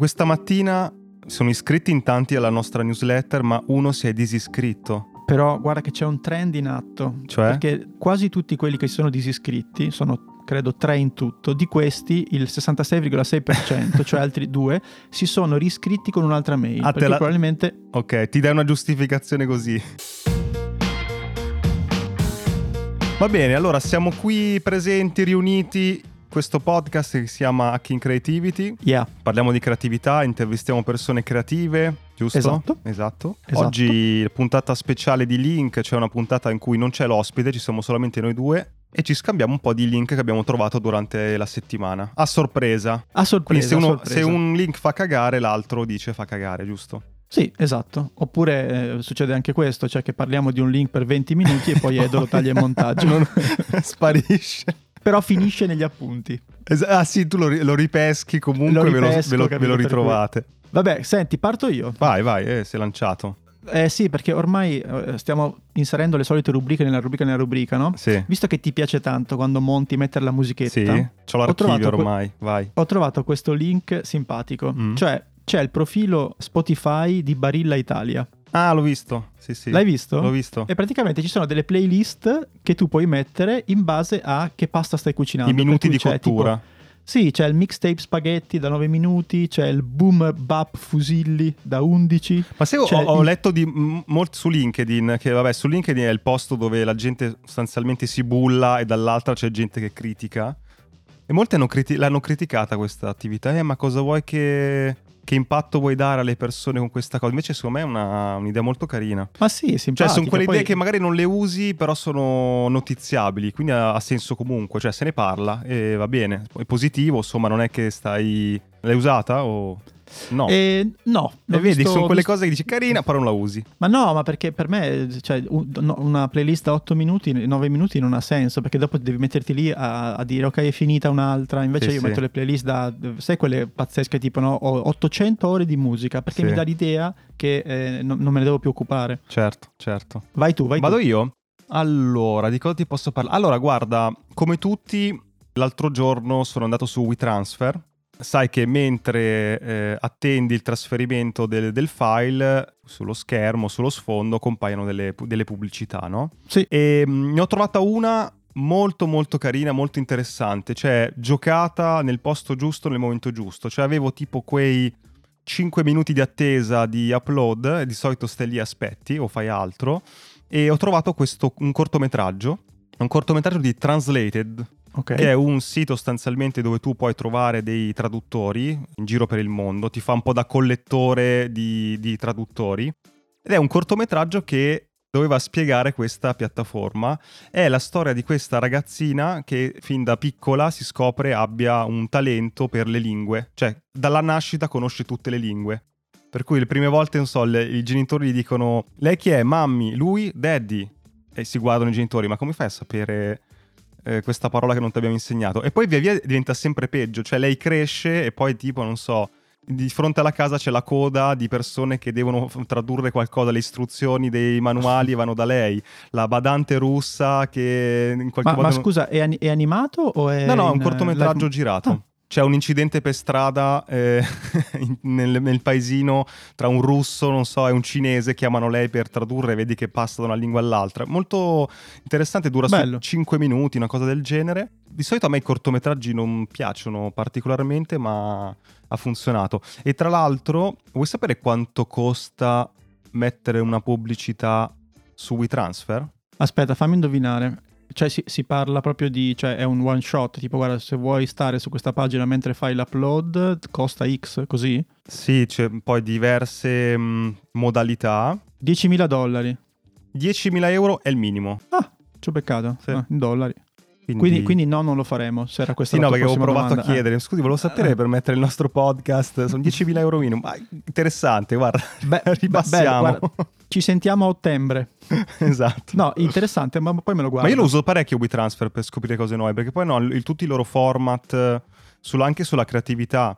Questa mattina sono iscritti in tanti alla nostra newsletter, ma uno si è disiscritto. Però guarda che c'è un trend in atto. Cioè? Perché quasi tutti quelli che si sono disiscritti, sono credo tre in tutto, di questi il 66,6%, cioè altri due, si sono riscritti con un'altra mail. Ah, perché la- probabilmente Ok, ti dai una giustificazione così. Va bene, allora siamo qui presenti, riuniti. Questo podcast che si chiama Hacking Creativity. Yeah. Parliamo di creatività, intervistiamo persone creative, giusto? Esatto. Esatto. Esatto. Oggi puntata speciale di link, c'è una puntata in cui non c'è l'ospite, ci siamo solamente noi due e ci scambiamo un po' di link che abbiamo trovato durante la settimana. A sorpresa. A sorpresa. Quindi se, uno- sorpresa. se un link fa cagare, l'altro dice fa cagare, giusto? Sì, esatto. Oppure eh, succede anche questo, cioè che parliamo di un link per 20 minuti e poi Edo lo taglia in montaggio. Non- sparisce. Però finisce negli appunti. Es- ah sì, tu lo, ri- lo ripeschi comunque, Lo ve, lo, ripesco, ve lo- ve lo ritrovate. Vabbè, senti, parto io. Vai, vai, eh, è lanciato. Eh sì, perché ormai eh, stiamo inserendo le solite rubriche nella rubrica nella rubrica, no? Sì, Visto che ti piace tanto quando monti mettere la musichetta, sì, c'ho l'archivio trovato que- ormai, vai. ho trovato questo link simpatico. Mm. Cioè, c'è il profilo Spotify di Barilla Italia. Ah, l'ho visto, sì sì. L'hai visto? L'ho visto. E praticamente ci sono delle playlist che tu puoi mettere in base a che pasta stai cucinando. I minuti di cottura. tipo- sì, c'è il mixtape spaghetti da 9 minuti, c'è il boom bap fusilli da 11. Ma se ho, ho il- letto di, molto su LinkedIn, che vabbè, su LinkedIn è il posto dove la gente sostanzialmente si bulla e dall'altra c'è gente che critica. E molti criti- l'hanno criticata questa attività. Eh, ma cosa vuoi che, che impatto vuoi dare alle persone con questa cosa? Invece, secondo me è una- un'idea molto carina. Ma sì, Cioè, sono quelle poi- idee che magari non le usi, però sono notiziabili, quindi ha, ha senso comunque. Cioè, se ne parla e va bene. È positivo, insomma, non è che stai. L'hai usata o. No. Eh, no, E vedi, visto- sono quelle visto- cose che dici carina, però non la usi. Ma no, ma perché per me cioè, una playlist da 8 minuti, 9 minuti non ha senso, perché dopo devi metterti lì a, a dire ok è finita un'altra, invece Sì, io sì. metto le playlist da, sai quelle pazzesche tipo no, ho 800 ore di musica, perché Sì. mi dà l'idea che eh, non, non me ne devo più occupare. Certo, certo. Vai tu, vai Vado tu. io? Allora, di cosa ti posso parlare? Allora, guarda, come tutti, l'altro giorno sono andato su WeTransfer. Sai che mentre eh, attendi il trasferimento del, del file, sullo schermo, sullo sfondo, compaiono delle, delle pubblicità, no? Sì. E mm, ne ho trovata una molto molto carina, molto interessante, cioè giocata nel posto giusto, nel momento giusto. Cioè avevo tipo quei 5 minuti di attesa di upload, e di solito stai lì aspetti o fai altro, e ho trovato questo, un cortometraggio, un cortometraggio di Translated, Ok. che è un sito sostanzialmente dove tu puoi trovare dei traduttori in giro per il mondo, ti fa un po' da collettore di, di traduttori, ed è un cortometraggio che doveva spiegare questa piattaforma. È la storia di questa ragazzina che fin da piccola si scopre abbia un talento per le lingue, cioè dalla nascita conosce tutte le lingue. Per cui le prime volte, non so, le- i genitori gli dicono lei chi è? Mammi, lui, daddy. E si guardano i genitori, ma come fai a sapere eh, questa parola che non ti abbiamo insegnato? E poi via via diventa sempre peggio, cioè lei cresce e poi tipo, non so, di fronte alla casa c'è la coda di persone che devono tradurre qualcosa, le istruzioni dei manuali vanno da lei, la badante russa che in qualche Ma, modo... ma scusa, è, ani- è animato o è... No, no, è un cortometraggio live- girato. Ah. C'è un incidente per strada eh, nel, nel paesino tra un russo, non so, e un cinese, chiamano lei per tradurre vedi che passa da una lingua all'altra. Molto interessante, dura Bello. 5 minuti, una cosa del genere. Di solito a me i cortometraggi non piacciono particolarmente, ma ha funzionato. E tra l'altro, vuoi sapere quanto costa mettere una pubblicità su WeTransfer? Aspetta, fammi indovinare. Cioè si, si parla proprio di, cioè è un one shot, tipo guarda se vuoi stare su questa pagina mentre fai l'upload costa X, così? Sì, c'è poi diverse mh, modalità. 10.000 dollari. 10.000 euro è il minimo. Ah, ci ho beccato, Sì. ah, in dollari. Quindi, Quindi, quindi no, non lo faremo, se era questa sì, no, perché prossima provato domanda. a chiedere. Scusi, volevo sapere per mettere il nostro podcast. Sono 10.000 euro minimo. Ma interessante, guarda. Eh, Beh, Ripassiamo. bello, guarda, ci sentiamo a ottobre. esatto. No, interessante, ma poi me lo guardo. Ma io lo uso parecchio WeTransfer per scoprire cose nuove, perché poi no, il- tutti i loro format, eh, sulla- anche sulla creatività,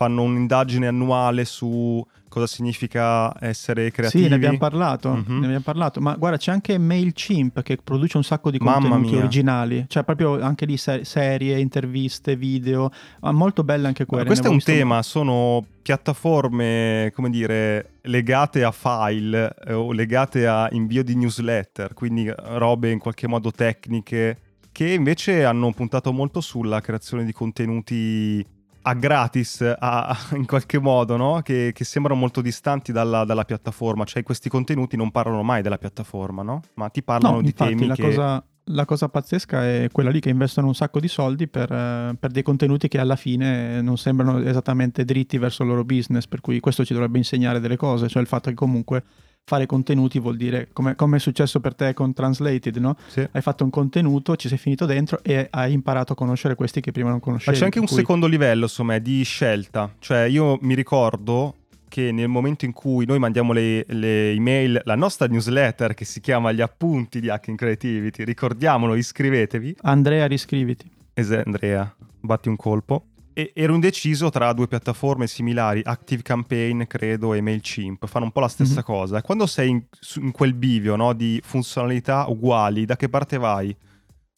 fanno un'indagine annuale su cosa significa essere creativi. Sì, ne abbiamo parlato, Mhm. ne abbiamo parlato, ma guarda c'è anche MailChimp che produce un sacco di contenuti originali, cioè proprio anche lì se- serie, interviste, video, ma molto belle anche quelle. Questo è un tema, sono piattaforme, come dire, legate a file eh, o legate a invio di newsletter, quindi robe in qualche modo tecniche, che invece hanno puntato molto sulla creazione di contenuti a gratis, a- in qualche modo, no? che, che sembrano molto distanti dalla, dalla piattaforma, cioè questi contenuti non parlano mai della piattaforma, no? ma ti parlano No, di infatti temi la che... cosa, la cosa pazzesca è quella lì che investono un sacco di soldi per, per dei contenuti che alla fine non sembrano esattamente dritti verso il loro business, per cui questo ci dovrebbe insegnare delle cose, cioè il fatto che comunque fare contenuti vuol dire, come, come è successo per te con Translated, no? Sì. Hai fatto un contenuto, ci sei finito dentro e hai imparato a conoscere questi che prima non Ma conoscevi. c'è anche un cui- secondo livello, insomma, di scelta. Cioè, io mi ricordo che nel momento in cui noi mandiamo le, le email, la nostra newsletter che si chiama Gli appunti di Hacking Creativity, ricordiamolo, iscrivetevi. Andrea, riscriviti. Es- Andrea, batti un colpo. E ero indeciso tra due piattaforme similari, Active Campaign, credo, e MailChimp. Fanno un po' la stessa Mhm. cosa. Quando sei in, in quel bivio no, di funzionalità uguali, da che parte vai?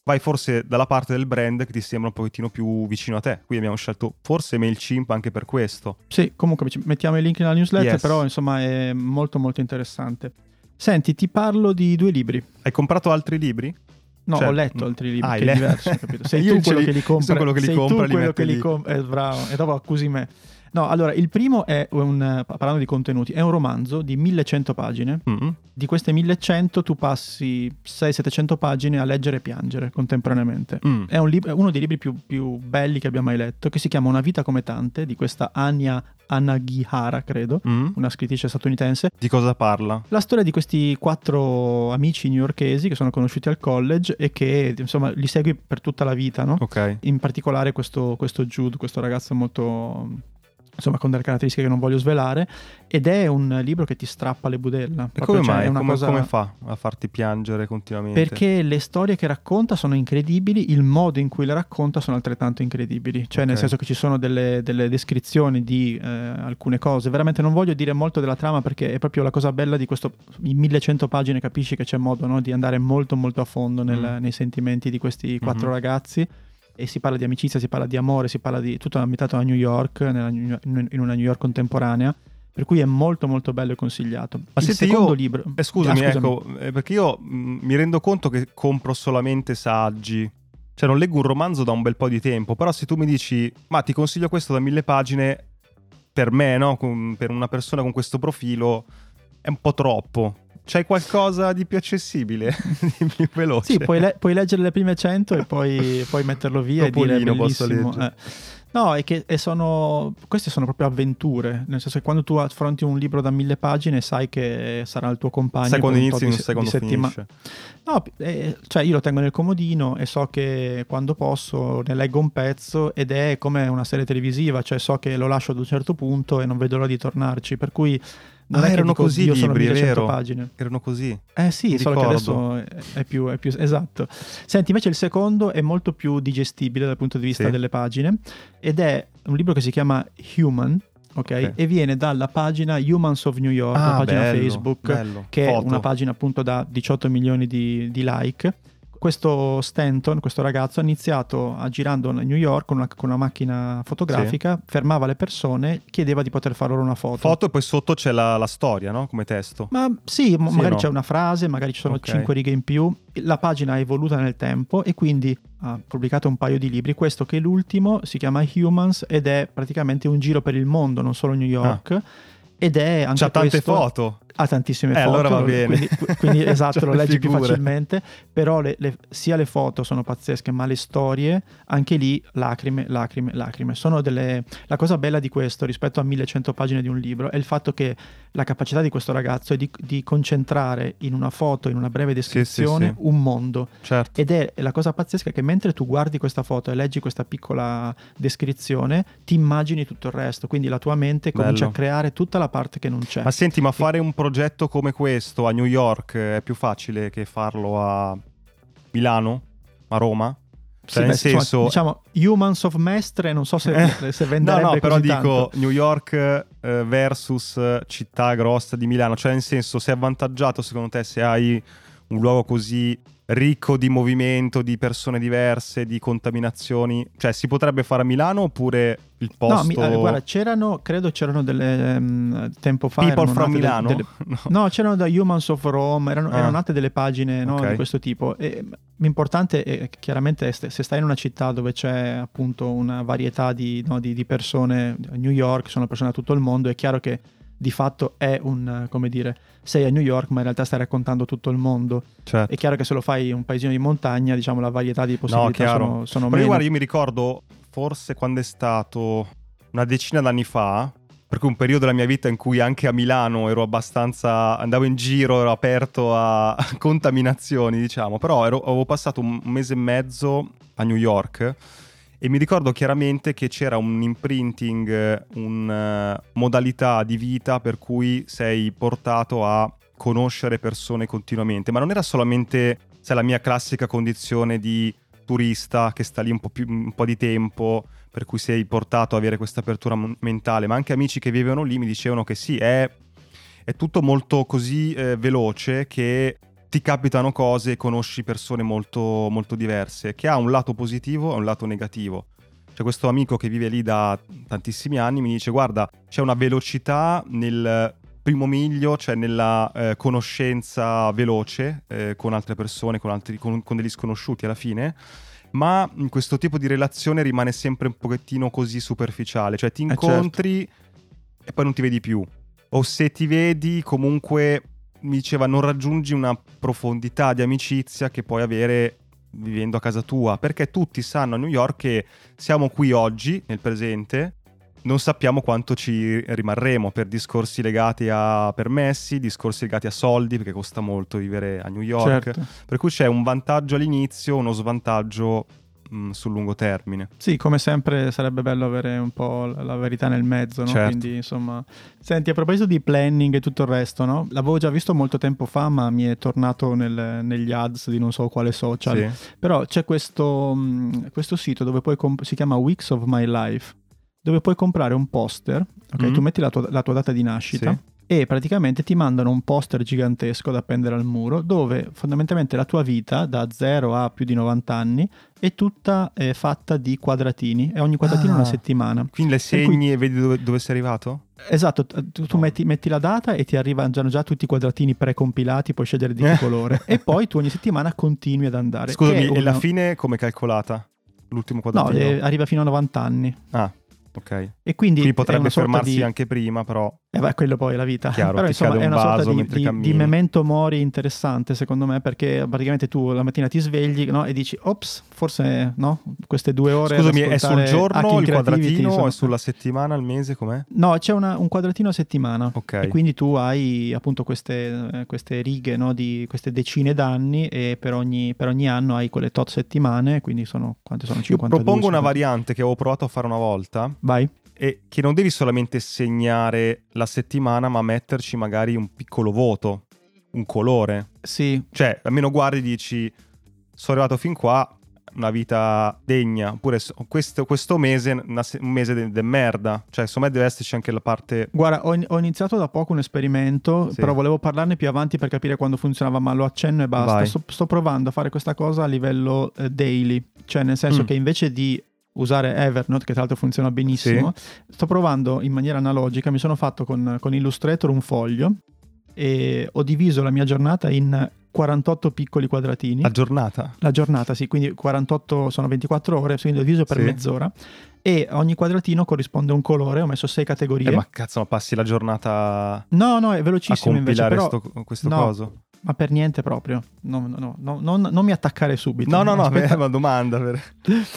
Vai forse dalla parte del brand che ti sembra un pochettino più vicino a te. Qui abbiamo scelto forse MailChimp anche per questo. Sì, comunque mettiamo il link nella newsletter, Yes. però insomma è molto molto interessante. Senti, ti parlo di due libri. Hai comprato altri libri? No, Cioè, ho letto altri libri, ah, che è diverso, capito? Sei tu quello li- che li compra. quello che li sei compra, tu li quello mette che li lì. compra. Eh, bravo, e dopo accusi me. No, allora, il primo è un, parlando di contenuti, è un romanzo di 1100 pagine. Mm. Di queste 1100 tu passi 600-700 pagine a leggere e piangere contemporaneamente. Mm. È un lib- uno dei libri più, più belli che abbia mai letto, che si chiama Una vita come tante, di questa Anya Anagihara, credo, Mm. una scrittrice statunitense. Di cosa parla? La storia di questi quattro amici newyorkesi che sono conosciuti al college e che insomma li segui per tutta la vita, no? Ok. In particolare questo, questo Jude, questo ragazzo molto insomma con delle caratteristiche che non voglio svelare ed è un libro che ti strappa le budella. E come cioè, mai? Come, cosa- come fa a farti piangere continuamente? Perché le storie che racconta sono incredibili, il modo in cui le racconta sono altrettanto incredibili. Cioè, nel Ok. senso che ci sono delle, delle descrizioni di eh, alcune cose. Veramente non voglio dire molto della trama perché è proprio la cosa bella di questo. In 1100 pagine capisci che c'è modo no, di andare molto, molto a fondo nel- Mm. nei sentimenti di questi quattro Mhm. ragazzi. E si parla di amicizia, si parla di amore, si parla di tutto ambientato a New York, nella in una New York contemporanea. Per cui è molto, molto bello e consigliato. Ma il senti, secondo io- libro. Eh, scusami, Ah, ecco, eh, perché io mh, mi rendo conto che compro solamente saggi. Cioè, non leggo un romanzo da un bel po' di tempo. Però, se tu mi dici, ma ti consiglio questo da mille pagine, per me, no? Per una persona con questo profilo, è un po' troppo. C'hai qualcosa di più accessibile? di più veloce? Sì, puoi, le- puoi leggere le prime 100 e poi, poi metterlo via e dire Topolino posso bellissimo. leggere. eh. No, è che e sono, queste sono proprio avventure, nel senso che quando tu affronti un libro da mille pagine sai che sarà il tuo compagno. Sai quando inizi non sai di quando settima-. No, eh, cioè io lo tengo nel comodino e so che quando posso ne leggo un pezzo ed è come una serie televisiva, cioè so che lo lascio ad un certo punto e non vedo l'ora di tornarci, per cui non Ah, è erano dico, così i "Dio, sono libri, è 1100 vero. pagine. Erano così. Eh sì, Mi solo che adesso è- è più, è più esatto. Senti, invece il secondo è molto più digestibile dal punto di vista Sì. delle pagine ed è un libro che si chiama Human, ok? Ok. E viene dalla pagina Humans of New York, la Ah, pagina bello, Facebook, bello. che è Foto. una pagina appunto da 18 milioni di, di like. Questo Stanton, questo ragazzo, ha iniziato a girando a New York con una, con una macchina fotografica, fermava le persone, chiedeva di poter fare loro una foto. Foto e poi sotto c'è la, la storia, no? Come testo. Ma sì, Sì, magari no? c'è una frase, magari ci sono Ok. 5 righe in più. La pagina è evoluta nel tempo e quindi ha pubblicato un paio di libri. Questo che è l'ultimo si chiama Humans ed è praticamente un giro per il mondo, non solo New York. Ed è anche C'ha tante questo- foto. Ha tantissime Eh, foto, allora va bene. quindi, quindi esatto, C'ha lo le leggi più figure. facilmente, però le- le- sia le foto sono pazzesche, ma le storie, anche lì lacrime, lacrime, lacrime. Sono delle... La cosa bella di questo rispetto a 1100 pagine di un libro è il fatto che la capacità di questo ragazzo è di, di concentrare in una foto, in una breve descrizione, sì. un mondo. Certo. Ed è la cosa pazzesca che mentre tu guardi questa foto e leggi questa piccola descrizione, ti immagini tutto il resto, quindi la tua mente comincia Bello. a creare tutta la parte che non c'è. Ma senti, ma fare un progetto come questo a New York è più facile che farlo a Milano, a Roma? Cioè, Sì, nel beh, insomma, senso, diciamo Humans of Mestre, non so se, se no, venderebbe no, però così dico tanto. New York eh, versus città grossa di Milano, cioè nel senso sei avvantaggiato secondo te se hai un luogo così ricco di movimento, di persone diverse, di contaminazioni, cioè si potrebbe fare a Milano oppure il posto No, mi- eh, guarda, c'erano, credo c'erano delle ehm, tempo fa. People from Milano? delle- No. No, c'erano da Humans of Rome, erano, Ah. erano nate delle pagine no, Ok. di questo tipo. E l'importante è chiaramente se stai in una città dove c'è appunto una varietà di, no, di- di persone, New York sono persone da tutto il mondo, è chiaro che di fatto è un, come dire, sei a New York ma in realtà stai raccontando tutto il mondo. Certo. È chiaro che se lo fai in un paesino di montagna, diciamo la varietà di possibilità chiaro. sono, sono Però meno. guarda, io mi ricordo forse quando è stato una decina d'anni fa, perché un periodo della mia vita in cui anche a Milano ero abbastanza, andavo in giro, ero aperto a contaminazioni, diciamo, però ero- avevo passato un mese e mezzo a New York e mi ricordo chiaramente che c'era un imprinting, eh, una modalità di vita per cui sei portato a conoscere persone continuamente, ma non era solamente sai, la mia classica condizione di turista che sta lì un po', più, un po' di tempo, per cui sei portato ad avere questa apertura mentale, ma anche amici che vivevano lì mi dicevano che sì, è, è tutto molto così eh, veloce che ti capitano cose e conosci persone molto, molto diverse, che ha un lato positivo e un lato negativo. C'è questo amico che vive lì da tantissimi anni, mi dice guarda, c'è una velocità nel primo miglio, cioè nella eh, conoscenza veloce eh, con altre persone, con, altri, con, con degli sconosciuti alla fine, ma in questo tipo di relazione rimane sempre un pochettino così superficiale, cioè ti certo. incontri e poi non ti vedi più. O se ti vedi comunque, mi diceva, non raggiungi una profondità di amicizia che puoi avere vivendo a casa tua, perché tutti sanno a New York che siamo qui oggi, nel presente, non sappiamo quanto ci rimarremo per discorsi legati a permessi, discorsi legati a soldi, perché costa molto vivere a New York. Certo. Per cui c'è un vantaggio all'inizio, uno svantaggio mh, sul lungo termine. Sì, come sempre sarebbe bello avere un po' la verità nel mezzo, no? Certo. Quindi, insomma... Senti, a proposito di planning e tutto il resto, no? L'avevo già visto molto tempo fa, ma mi è tornato nel- negli ads di non so quale social. Sì. Però c'è questo, mh, questo sito dove puoi comp- si chiama Weeks of My Life, dove puoi comprare un poster, ok? Mm. Tu metti la tua, la tua data di nascita Sì. E praticamente ti mandano un poster gigantesco da appendere al muro dove fondamentalmente la tua vita da 0 a più di 90 anni è tutta eh, fatta di quadratini e ogni quadratino è Ah. una settimana. Quindi le segni e vedi dove, dove sei arrivato? Esatto, tu, tu metti, metti la data e ti arrivano già tutti i quadratini precompilati, puoi scegliere di che colore e poi tu ogni settimana continui ad andare. Scusami, e la fine come calcolata? L'ultimo No, quadratino? eh, arriva fino a 90 anni. Ah, ok. E quindi Qui è potrebbe fermarsi di... anche prima, però... Eh beh, quello poi è la vita. Chiaro, Però insomma è un una sorta di, di- di memento mori interessante secondo me perché praticamente tu la mattina ti svegli no, e dici ops, forse no, queste due ore... Scusami, è sul giorno il quadratino sono- o è sulla settimana, il mese, com'è? No, c'è una- un quadratino a settimana. Ok. E quindi tu hai appunto queste, queste righe no, di queste decine d'anni e per ogni, per ogni anno hai quelle tot settimane, quindi sono quante sono? Io 52? propongo una 50. variante che avevo provato a fare una volta Vai. E che non devi solamente segnare la settimana, ma metterci magari un piccolo voto, un colore. Sì, Cioè, almeno guardi e dici, sono arrivato fin qua, una vita degna, oppure questo, questo mese, se- un mese de, de merda. Cioè, secondo me deve esserci anche la parte... Guarda, ho, in- ho iniziato da poco un esperimento, Sì. però volevo parlarne più avanti per capire quando funzionava, ma lo accenno e basta. Sto, sto provando a fare questa cosa a livello eh, daily, cioè nel senso Mm. che invece di usare Evernote, che tra l'altro funziona benissimo, sto provando in maniera analogica, mi sono fatto con, con Illustrator un foglio e ho diviso la mia giornata in 48 piccoli quadratini. La giornata. La giornata, sì, quindi 48 sono 24 ore, quindi ho diviso per Sì. mezz'ora e ogni quadratino corrisponde a un colore, ho messo 6 categorie. Eh, ma cazzo, ma passi la giornata No, no, è a velocissimo invece, compilare però, sto- questo no. coso? Ma per niente proprio. No, no, no, no, non, non mi attaccare subito. No, no, no, Aspetta. è una domanda. per-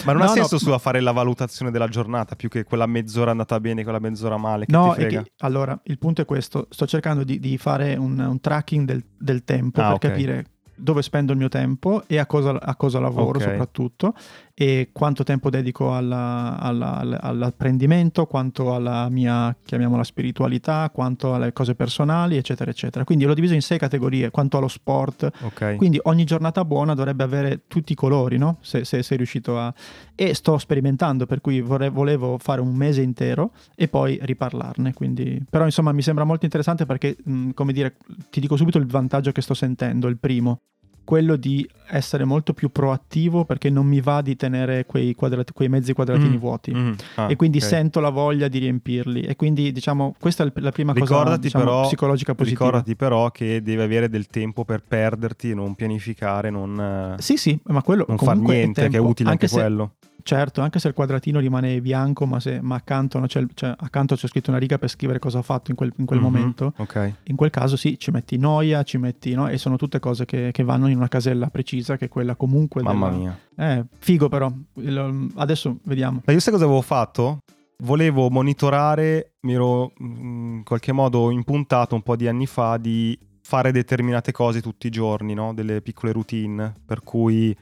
Ma non ha senso a fare la valutazione della giornata, più che quella mezz'ora andata bene, quella mezz'ora male, che No, che, allora, il punto è questo, sto cercando di, di fare un, un tracking del, del tempo Ah, per ok. capire dove spendo il mio tempo e a cosa, a cosa lavoro Ok. soprattutto e quanto tempo dedico alla- alla- all- all'apprendimento, quanto alla mia, chiamiamola spiritualità, quanto alle cose personali, eccetera, eccetera. Quindi l'ho diviso in sei categorie, quanto allo sport. Ok. Quindi ogni giornata buona dovrebbe avere tutti i colori, no? Se, se sei riuscito a... E sto sperimentando, per cui vorrei- volevo fare un mese intero e poi riparlarne. Quindi... Però insomma mi sembra molto interessante perché, mh, come dire, ti dico subito il vantaggio che sto sentendo, il primo quello di essere molto più proattivo perché non mi va di tenere quei, quadrat- quei mezzi quadratini Mm, vuoti. mm, ah, e quindi ok. sento la voglia di riempirli e quindi diciamo questa è la prima cosa Ricordati diciamo, però- psicologica positiva Ricordati però che devi avere del tempo per perderti, non pianificare, non, sì sì ma quello non far niente, che è utile anche, se, quello. Certo anche se il quadratino rimane bianco ma, se, ma accanto, no, c'è, c'è- accanto c'è scritto una riga per scrivere cosa ho fatto in quel, in quel Mhm, momento Ok. in quel caso sì ci metti noia ci metti no? e sono tutte cose che, che vanno in una casella precisa che è quella comunque Mamma della- mia. eh, figo però Il- adesso vediamo Ma io sai cosa avevo fatto? Volevo monitorare, mi ero mm, in qualche modo impuntato un po' di anni fa di fare determinate cose tutti i giorni, no? Delle piccole routine, per cui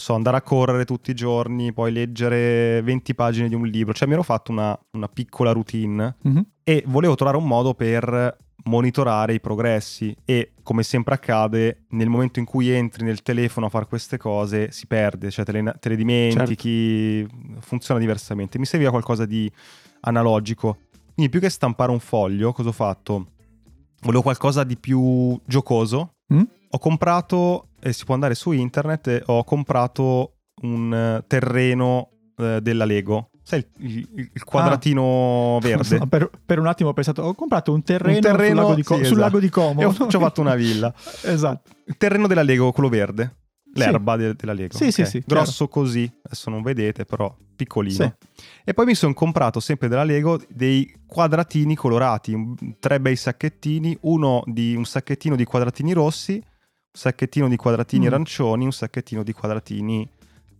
so, andare a correre tutti i giorni, poi leggere 20 pagine di un libro, cioè mi ero fatto una, una piccola routine Mhm. e volevo trovare un modo per monitorare i progressi e come sempre accade nel momento in cui entri nel telefono a fare queste cose si perde, cioè te le, te le dimentichi, funziona diversamente. Mi serviva qualcosa di analogico. Quindi più che stampare un foglio, cosa ho fatto? Volevo qualcosa di più giocoso. Mm? Ho comprato, e si può andare su internet, e ho comprato un eh, terreno eh, della Lego. Sai il, il- il quadratino verde? No, per, per un attimo ho pensato ho comprato un terreno, Un terreno, sul, lago di, Co- sì, sul esatto. lago di Como E ho, ci ho fatto una villa. esatto Il terreno della Lego, quello verde. Sì. L'erba de- della Lego. Sì, sì, ok? sì, Grosso così, adesso non vedete, però piccolino. Sì. E poi mi sono comprato sempre della Lego dei quadratini colorati, tre bei sacchettini, uno di un sacchettino di quadratini rossi, sacchettino di quadratini Mm. arancioni, un sacchettino di quadratini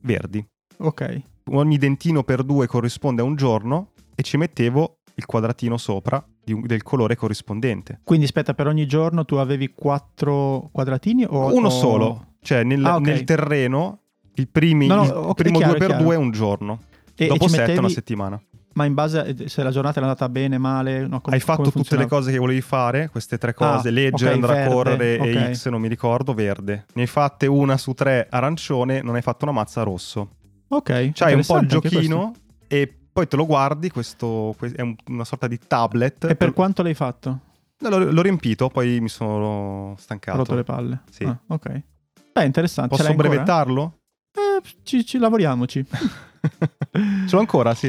verdi. ok Ogni dentino per due corrisponde a un giorno e ci mettevo il quadratino sopra un- del colore corrispondente. quindi aspetta per ogni giorno tu avevi quattro quadratini o Uno o- solo, cioè nel, Ah, ok. nel terreno il, primi, No, no, il ok, primo è chiaro, 2 è per chiaro. 2 è un giorno, e, e dopo ci 7 è mettevi- una settimana. Ma in base a se la giornata è andata bene male no, com- Hai fatto tutte le cose che volevi fare, queste tre cose, Ah, leggere, ok, andare verde, a correre e ok. X, non mi ricordo, verde. Ne hai fatte una su tre arancione, non hai fatto una mazza rosso. ok C'hai un po' il giochino e poi te lo guardi, questo que- è un- una sorta di tablet. e per quanto l'hai fatto? L'ho, l'ho riempito, poi mi sono stancato. rotto le palle Sì. Ah, ok beh interessante Posso brevettarlo? Eh, ci, ci lavoriamoci Ce l'ho ancora, sì.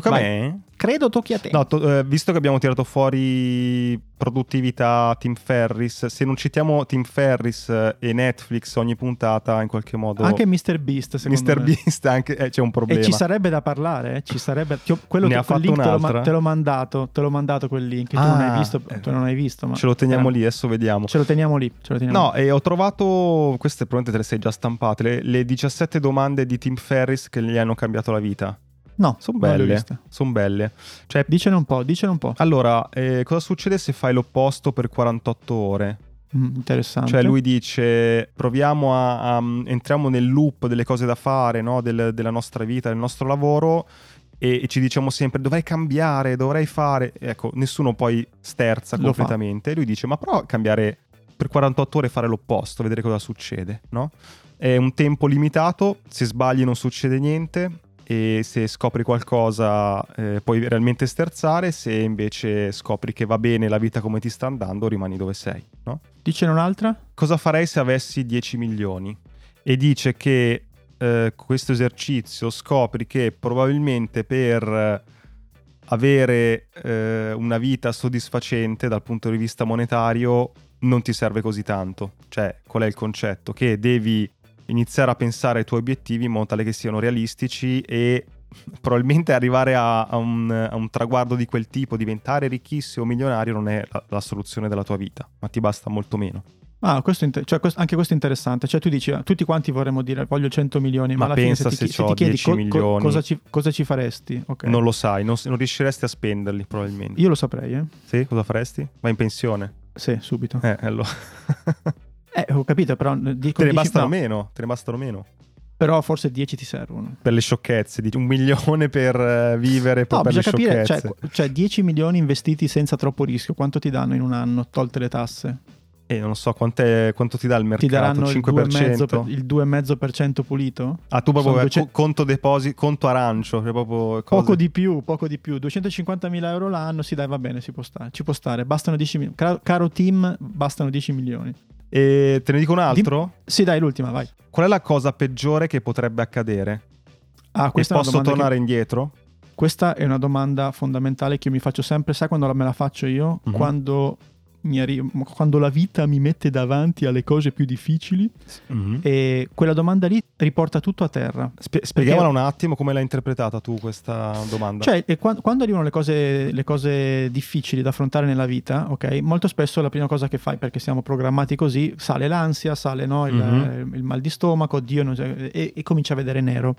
Tocca Vai. a me? credo tocchi a te No, to- eh, visto che abbiamo tirato fuori produttività, Tim Ferris, se non citiamo Tim Ferris eh, e Netflix ogni puntata in qualche modo... anche Mr. Beast secondo Mr. me Beast anche, eh, c'è un problema. E ci sarebbe da parlare, eh? ci sarebbe. ho- quello Ne che ha fatto link te l'ho, un'altra? te l'ho mandato, te l'ho mandato quel link. che tu non Ah, hai visto, eh. tu non hai visto, ma Ce lo teniamo Eh, lì, adesso vediamo. Ce lo teniamo lì. Lo teniamo No, lì. e ho trovato, queste probabilmente te le sei già stampate, le, le 17 domande di Tim Ferris che gli hanno cambiato la vita. No, Sono belle, sono belle. Cioè, Dicene un po', dicene un po'. allora, eh, cosa succede se fai l'opposto per 48 ore? Mm, interessante. Cioè lui dice proviamo a, a- entriamo nel loop delle cose da fare, no? Del- della nostra vita, del nostro lavoro e, e ci diciamo sempre dovrei cambiare, dovrei fare. Ecco, nessuno poi sterza Lo fa. completamente. E lui dice ma prova a cambiare per 48 ore e fare l'opposto, vedere cosa succede, no? È un tempo limitato, se sbagli non succede niente e se scopri qualcosa eh, puoi realmente sterzare, se invece scopri che va bene la vita come ti sta andando rimani dove sei, no? Dice un'altra? Cosa farei se avessi 10 milioni? E dice che eh, questo esercizio scopri che probabilmente per avere eh, una vita soddisfacente dal punto di vista monetario non ti serve così tanto. Cioè, qual è il concetto? Che devi iniziare a pensare ai tuoi obiettivi in modo tale che siano realistici e probabilmente arrivare a, a, un, a un, traguardo di quel tipo, diventare ricchissimo o milionario non è la, la, soluzione della tua vita, ma ti basta molto meno. Ah, questo cioè, questo, anche questo è interessante. Cioè, tu dici, tutti quanti vorremmo dire voglio 100 milioni, ma, ma alla pensa fine se, ti, se ti chiedi co- co- cosa, ci, cosa, ci, faresti? Okay. Non lo sai, non, non, riusciresti a spenderli probabilmente. Io lo saprei, eh. Sì, cosa faresti? Vai in pensione? Sì, subito. Eh, allora. eh, ho capito, però... Dico, te ne bastano no. meno, te ne bastano meno. Però forse 10 ti servono. Per le sciocchezze, un milione per uh, vivere, poi no, per le capire, cioè, cioè 10 milioni investiti senza troppo rischio, quanto ti danno in un anno, tolte le tasse? E non so quanto ti dà il mercato. Ti daranno 5%? il 2,5% pulito? Ah, tu proprio 200... conto deposito, conto arancio. Cioè poco di più, poco di più. 250.000 euro l'anno, sì dai va bene, si può stare. Ci può stare, bastano 10 milioni. Caro, caro team, bastano 10 milioni. E te ne dico un altro? Di... Sì dai, l'ultima, vai. Qual è la cosa peggiore che potrebbe accadere? Ah, questa e posso tornare che... indietro? Questa è una domanda fondamentale che io mi faccio sempre, sai quando me la faccio io? Mm-hmm. Quando arri- quando la vita mi mette davanti alle cose più difficili mm-hmm. e quella domanda lì riporta tutto a terra. Spie- spieghiamola un attimo come l'hai interpretata tu questa domanda. Cioè, quando, quando arrivano le cose, le cose, difficili da affrontare nella vita, ok, molto spesso la prima cosa che fai, perché siamo programmati così, sale l'ansia, sale no, il, mm-hmm. il, mal di stomaco, Dio, non, e, e comincia a vedere nero.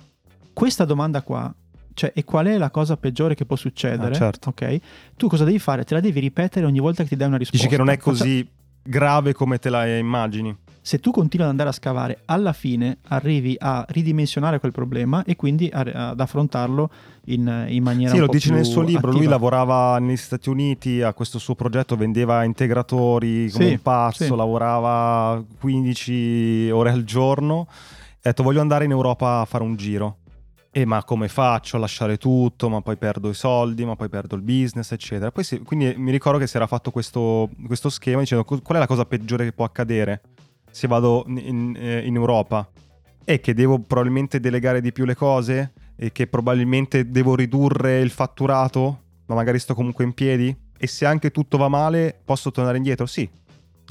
Questa domanda qua cioè, e qual è la cosa peggiore che può succedere? Ah, certo. Ok? Tu cosa devi fare? Te la devi ripetere ogni volta che ti dai una risposta. Dici che non è così grave come te la immagini. Se tu continui ad andare a scavare, alla fine arrivi a ridimensionare quel problema e quindi a, ad affrontarlo in, in maniera sì, lo dice nel suo libro. Attiva. Lui lavorava negli Stati Uniti a questo suo progetto, vendeva integratori come sì, un pazzo, sì. lavorava 15 ore al giorno. Ha detto voglio andare in Europa a fare un giro e ma come faccio a lasciare tutto, ma poi perdo i soldi, ma poi perdo il business, eccetera. Si, quindi mi ricordo che si era fatto questo, questo, schema dicendo qual è la cosa peggiore che può accadere se vado in, in, eh, in Europa? È che devo probabilmente delegare di più le cose e che probabilmente devo ridurre il fatturato, ma magari sto comunque in piedi? E se anche tutto va male, posso tornare indietro? Sì,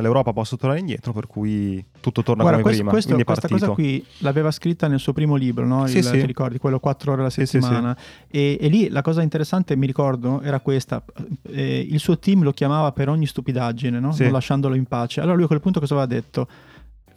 l'Europa possa tornare indietro, per cui tutto torna Guarda, come questo, prima. Questo, questa cosa qui l'aveva scritta nel suo primo libro, no? sì, Il, sì. ti ricordi, quello 4 ore alla settimana. Sì, e, e, lì la cosa interessante, mi ricordo, era questa. Eh, il suo team lo chiamava per ogni stupidaggine, no? non lasciandolo in pace. Allora lui a quel punto cosa aveva detto?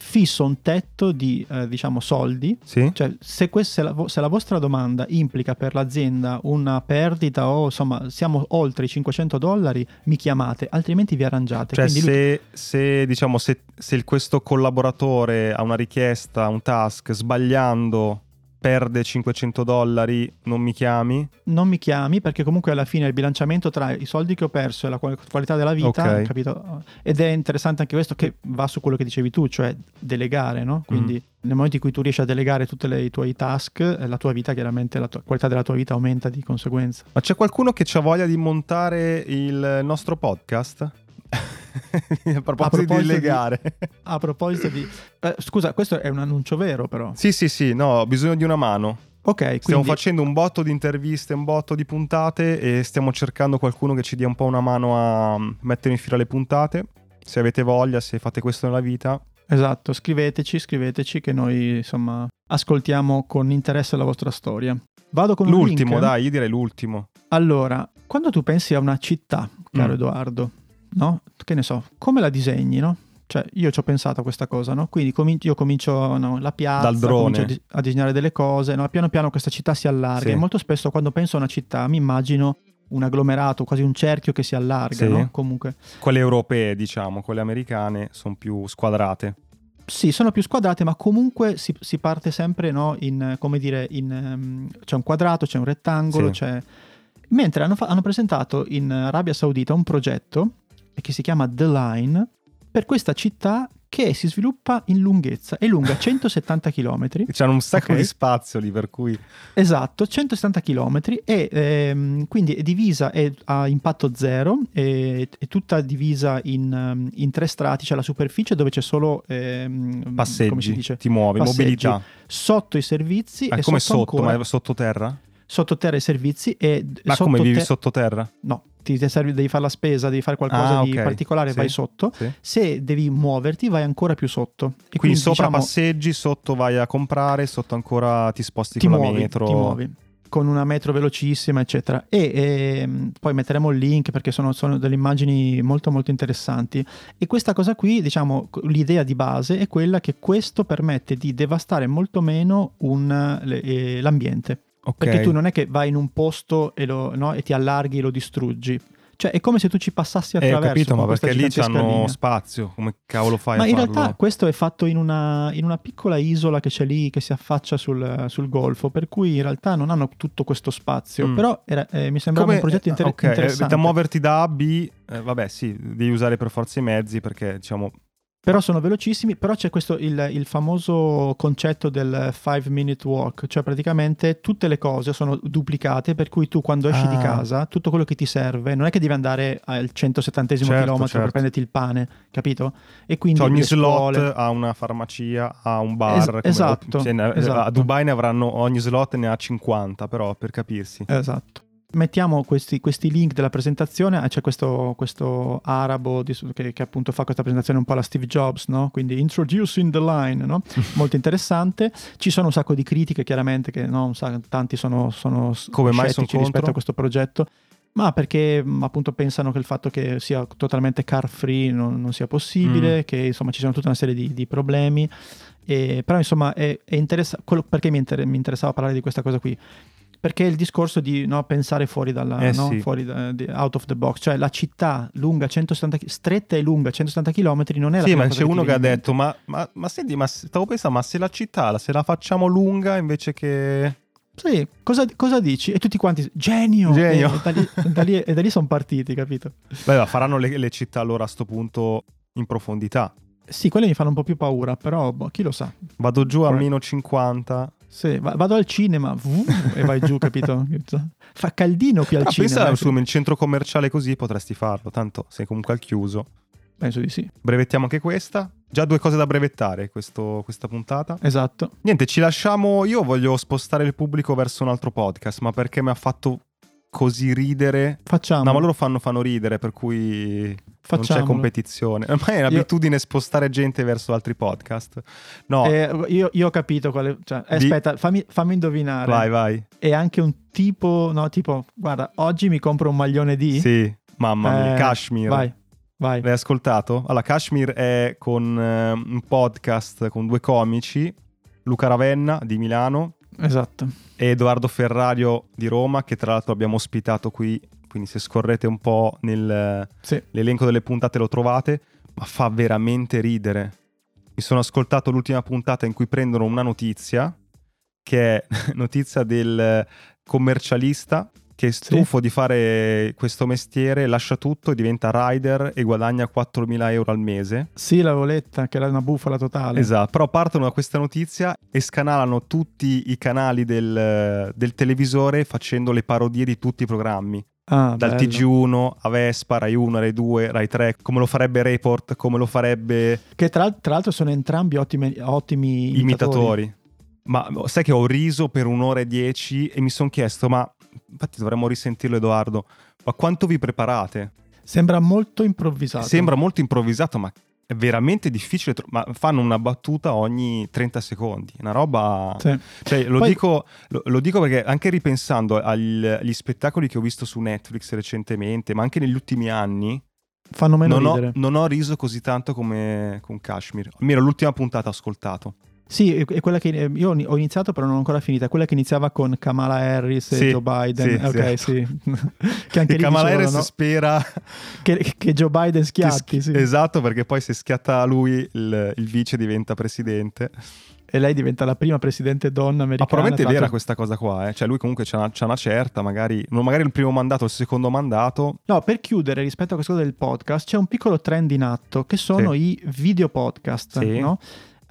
Fisso un tetto di eh, diciamo soldi, sì. cioè se, quest- se, la, se, la, vostra domanda implica per l'azienda una perdita o insomma siamo oltre i 500 dollari, mi chiamate, altrimenti vi arrangiate. Cioè se, lui... se, diciamo, se, se questo collaboratore ha una richiesta, un task, sbagliando perde 500 dollari, non mi chiami? Non mi chiami perché comunque alla fine il bilanciamento tra i soldi che ho perso e la qualità della vita, okay. capito? Ed è interessante anche questo che va su quello che dicevi tu, cioè delegare, no? Quindi mm. nel momento in cui tu riesci a delegare tutti i tuoi task, eh, la tua vita chiaramente, la tua, qualità della tua vita aumenta di conseguenza. Ma c'è qualcuno che ha voglia di montare il nostro podcast? A, proposito a proposito di legare. Di, a proposito di... Eh, scusa, questo è un annuncio vero però. Sì, sì, sì, no, ho bisogno di una mano. Ok, quindi... Stiamo facendo un botto di interviste, un botto di puntate e stiamo cercando qualcuno che ci dia un po' una mano a mettere in fila le puntate. Se avete voglia, se fate questo nella vita. Esatto, scriveteci, scriveteci che noi insomma ascoltiamo con interesse la vostra storia. Vado con l'ultimo, dai, io direi l'ultimo. Allora, quando tu pensi a una città, caro mm. Edoardo, no? Che ne so, come la disegni, no? Cioè, io ci ho pensato a questa cosa, no? Quindi comincio, io comincio no, la piazza, drone. A, dis- a, disegnare delle cose, no? Piano piano questa città si allarga. Sì. E molto spesso quando penso a una città mi immagino un agglomerato, quasi un cerchio che si allarga, sì. no? Comunque. Quelle europee, diciamo, quelle americane sono più squadrate. Sì, sono più squadrate, ma comunque si, si parte sempre, no? In, come dire, in, um, c'è un quadrato, c'è un rettangolo, sì. c'è... Mentre hanno, fa- hanno presentato in Arabia Saudita un progetto che si chiama The Line per questa città che si sviluppa in lunghezza, è lunga 170 km. C'hanno un sacco Ok. di spazio lì, per cui... Esatto, 170 km e ehm, quindi è divisa, è a impatto zero, è, è tutta divisa in, ehm, in tre strati, c'è la superficie dove c'è solo ehm, Passeggi, ti muovi, Passeggi. mobilità. sotto i servizi Ah, e come sotto, sotto, ma è sottoterra? sottoterra i servizi e Ma come vivi te- sottoterra? No, ti ti serve, devi fare la spesa, devi fare qualcosa Ah, di particolare, Sì. vai sotto. Sì. Se devi muoverti, vai ancora più sotto. E Quindi, sopra diciamo, passeggi, sotto vai a comprare, sotto ancora ti sposti ti con la muovi, metro. ti muovi con una metro velocissima, eccetera. E ehm, poi metteremo il link perché sono, sono delle immagini molto molto interessanti. E questa cosa qui, diciamo, l'idea di base è quella che questo permette di devastare molto meno un- eh, l'ambiente. Ok. Perché tu non è che vai in un posto e, lo- no, e ti allarghi e lo distruggi. Cioè, è come se tu ci passassi Eh, ho attraverso. capito, ma perché lì c'hanno linea. spazio. Come cavolo fai Ma in farlo? realtà questo è fatto in una, in una piccola isola che c'è lì, che si affaccia sul, sul golfo, per cui in realtà non hanno tutto questo spazio. Mm. Però era- eh, mi sembrava un progetto inter- ok, eh, interessante. Da muoverti da A a B, eh, vabbè, sì, devi usare per forza i mezzi perché diciamo. Però sono velocissimi, però c'è questo il, il famoso concetto del 5 minute walk, cioè praticamente tutte le cose sono duplicate, per cui tu quando esci di Ah. casa, tutto quello che ti serve, non è che devi andare al 170 Certo, chilometro certo. per prenderti il pane, capito? E quindi Cioè, ogni slot scuole- ha una farmacia, ha un bar. Es- esatto, ne- esatto. A Dubai ne avranno ogni slot ne ha 50, però per capirsi. Esatto. Mettiamo questi, questi link della presentazione, ah, c'è questo, questo arabo di- che, che appunto fa questa presentazione un po' alla Steve Jobs, no? quindi introducing the line, no? molto interessante. Ci sono un sacco di critiche chiaramente che no, tanti sono, sono Come mai sono rispetto contro? a questo progetto. Ma perché mh, appunto pensano che il fatto che sia totalmente car free non, non sia possibile, Mm. che insomma ci sono tutta una serie di, di problemi. E- però insomma è, è interessante. Perché mi, inter- mi interessava parlare di questa cosa qui? Perché il discorso di no, pensare fuori dalla Eh, no, sì. fuori da- di- out of the box, cioè la città lunga 170 chi- stretta e lunga 170 km non è la Sì, ma c'è uno che ha detto: ma, ma, ma senti, ma stavo pensando, ma se la città se la facciamo lunga invece che. Sì, cosa, cosa dici? E tutti quanti, genio! Genio. E, e da lì, lì- e da lì sono partiti, capito? Beh, ma faranno le, le città allora a sto punto in profondità. Sì, quelli mi fanno un po' più paura, però boh, chi lo sa. Vado giù a meno 50. Sì, va- vado al cinema vuh, e vai giù, capito? Fa caldino qui al Però cinema. pensa eh, su, nel centro commerciale così potresti farlo, tanto sei comunque al chiuso. Penso di sì, Brevettiamo anche questa. Già due cose da brevettare questo- questa puntata. esatto. Niente, ci lasciamo. Io voglio spostare il pubblico verso un altro podcast, ma perché mi ha fatto così ridere. Facciamo. No, ma loro fanno, fanno ridere, per cui non c'è Facciamolo. competizione. Ormai è un'abitudine spostare gente verso altri podcast. No, Eh, io, io ho capito quale. Cioè, eh, Di- Aspetta, fammi, fammi indovinare. vai, vai. È anche un tipo. No, tipo, guarda, oggi mi compro un maglione di. Sì, mamma mia, Eh, Kashmir. Vai, vai. L'hai ascoltato? Allora, Kashmir è con eh, un podcast con due comici, Luca Ravenna di Milano Esatto. e Edoardo Ferrario di Roma, che tra l'altro abbiamo ospitato qui, quindi se scorrete un po' nell'elenco Sì. delle puntate lo trovate, ma fa veramente ridere. Mi sono ascoltato l'ultima puntata in cui prendono una notizia, che è notizia del commercialista che è stufo di fare questo mestiere, lascia tutto, diventa rider e guadagna 4.000 euro al mese. Sì, l'avevo letta, che era una bufala totale. Esatto, però partono da questa notizia e scanalano tutti i canali del, del televisore facendo le parodie di tutti i programmi. Ah, Dal bello. TG1 a Vespa, Rai 1, Rai 2, Rai 3, come lo farebbe Report, come lo farebbe Che tra, tra l'altro sono entrambi ottimi, ottimi imitatori. imitatori. Ma sai che ho riso per un'ora e dieci e mi sono chiesto, ma infatti dovremmo risentirlo Edoardo, ma quanto vi preparate? Sembra molto improvvisato. Sembra molto improvvisaso, ma è veramente difficile, tro- ma fanno una battuta ogni 30 secondi, una roba... Sì. Cioè, lo, Poi- dico, lo, lo dico perché anche ripensando agli, agli spettacoli che ho visto su Netflix recentemente, ma anche negli ultimi anni, Fanno meno non ho, ridere. non ho riso così tanto come con Kashmir. Almeno l'ultima puntata ho ascoltato. Sì, è quella che eh, io ho iniziato, però non ho ancora finita. Quella che iniziava con Kamala Harris e Sì, Joe Biden. sì, ok, sì. che anche Kamala dicevano, Harris no? spera che, che Joe Biden schiatti. che sì. Esatto, perché poi se schiatta lui il, il vice diventa presidente. e lei diventa la prima presidente donna americana. Ma probabilmente è vera questa cosa qua, eh. Cioè lui comunque c'ha una, c'ha una certa, magari, non magari il primo mandato il secondo mandato. No, per chiudere rispetto a questa cosa del podcast, c'è un piccolo trend in atto che sono Sì. i video podcast, no?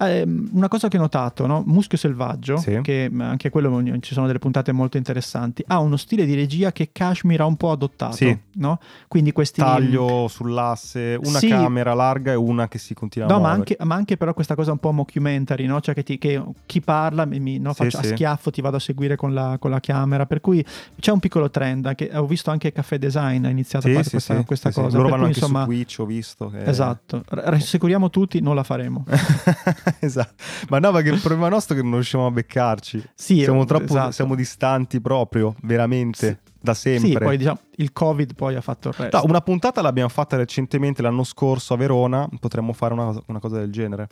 Ehm, una cosa che ho notato, no? Muschio Selvaggio, Sì. che anche quello ci sono delle puntate molto interessanti, ha uno stile di regia che Kashmir ha un po' adottato, Sì. no? Quindi questi Taglio sull'asse, una Sì. camera larga e una che si continua a No, ma muovere. anche, ma anche però questa cosa un po' mockumentary, no? Cioè che, ti- che chi parla, mi, no, faccio a schiaffo, ti vado a seguire con la, con la camera. Per cui c'è un piccolo trend. Anche, ho visto anche Caffè Design ha iniziato a fare questa, questa cosa. Loro per vanno cui, anche insomma, su Twitch, ho visto. Che... Esatto, rassicuriamo tutti, non la faremo. esatto. Ma no, perché il problema nostro è che non riusciamo a beccarci. Sì, siamo troppo esatto. siamo distanti proprio, veramente, da sempre. Sì, poi diciamo, il Covid poi ha fatto il resto. No, una puntata l'abbiamo fatta recentemente l'anno scorso a Verona, potremmo fare una, una cosa del genere.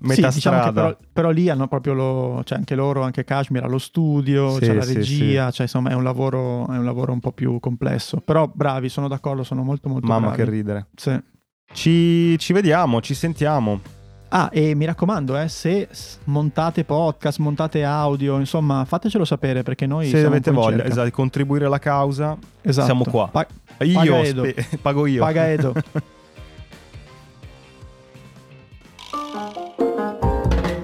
Metà sì, diciamo però, però lì hanno proprio lo, cioè anche loro, anche Kashmir lo studio, Sì, c'è la sì, regia, cioè insomma è un, lavoro, è un lavoro un po' più complesso. Però bravi, sono d'accordo, sono molto molto Mamma bravi. che ridere. Sì. Ci, ci vediamo, ci sentiamo. Ah, e mi raccomando, eh, se montate podcast, montate audio, insomma, fatecelo sapere perché noi Se avete voglia esatto, di contribuire alla causa, Esatto. siamo qua. Pa- io Paga Edo. spe- pago io. Paga Edo.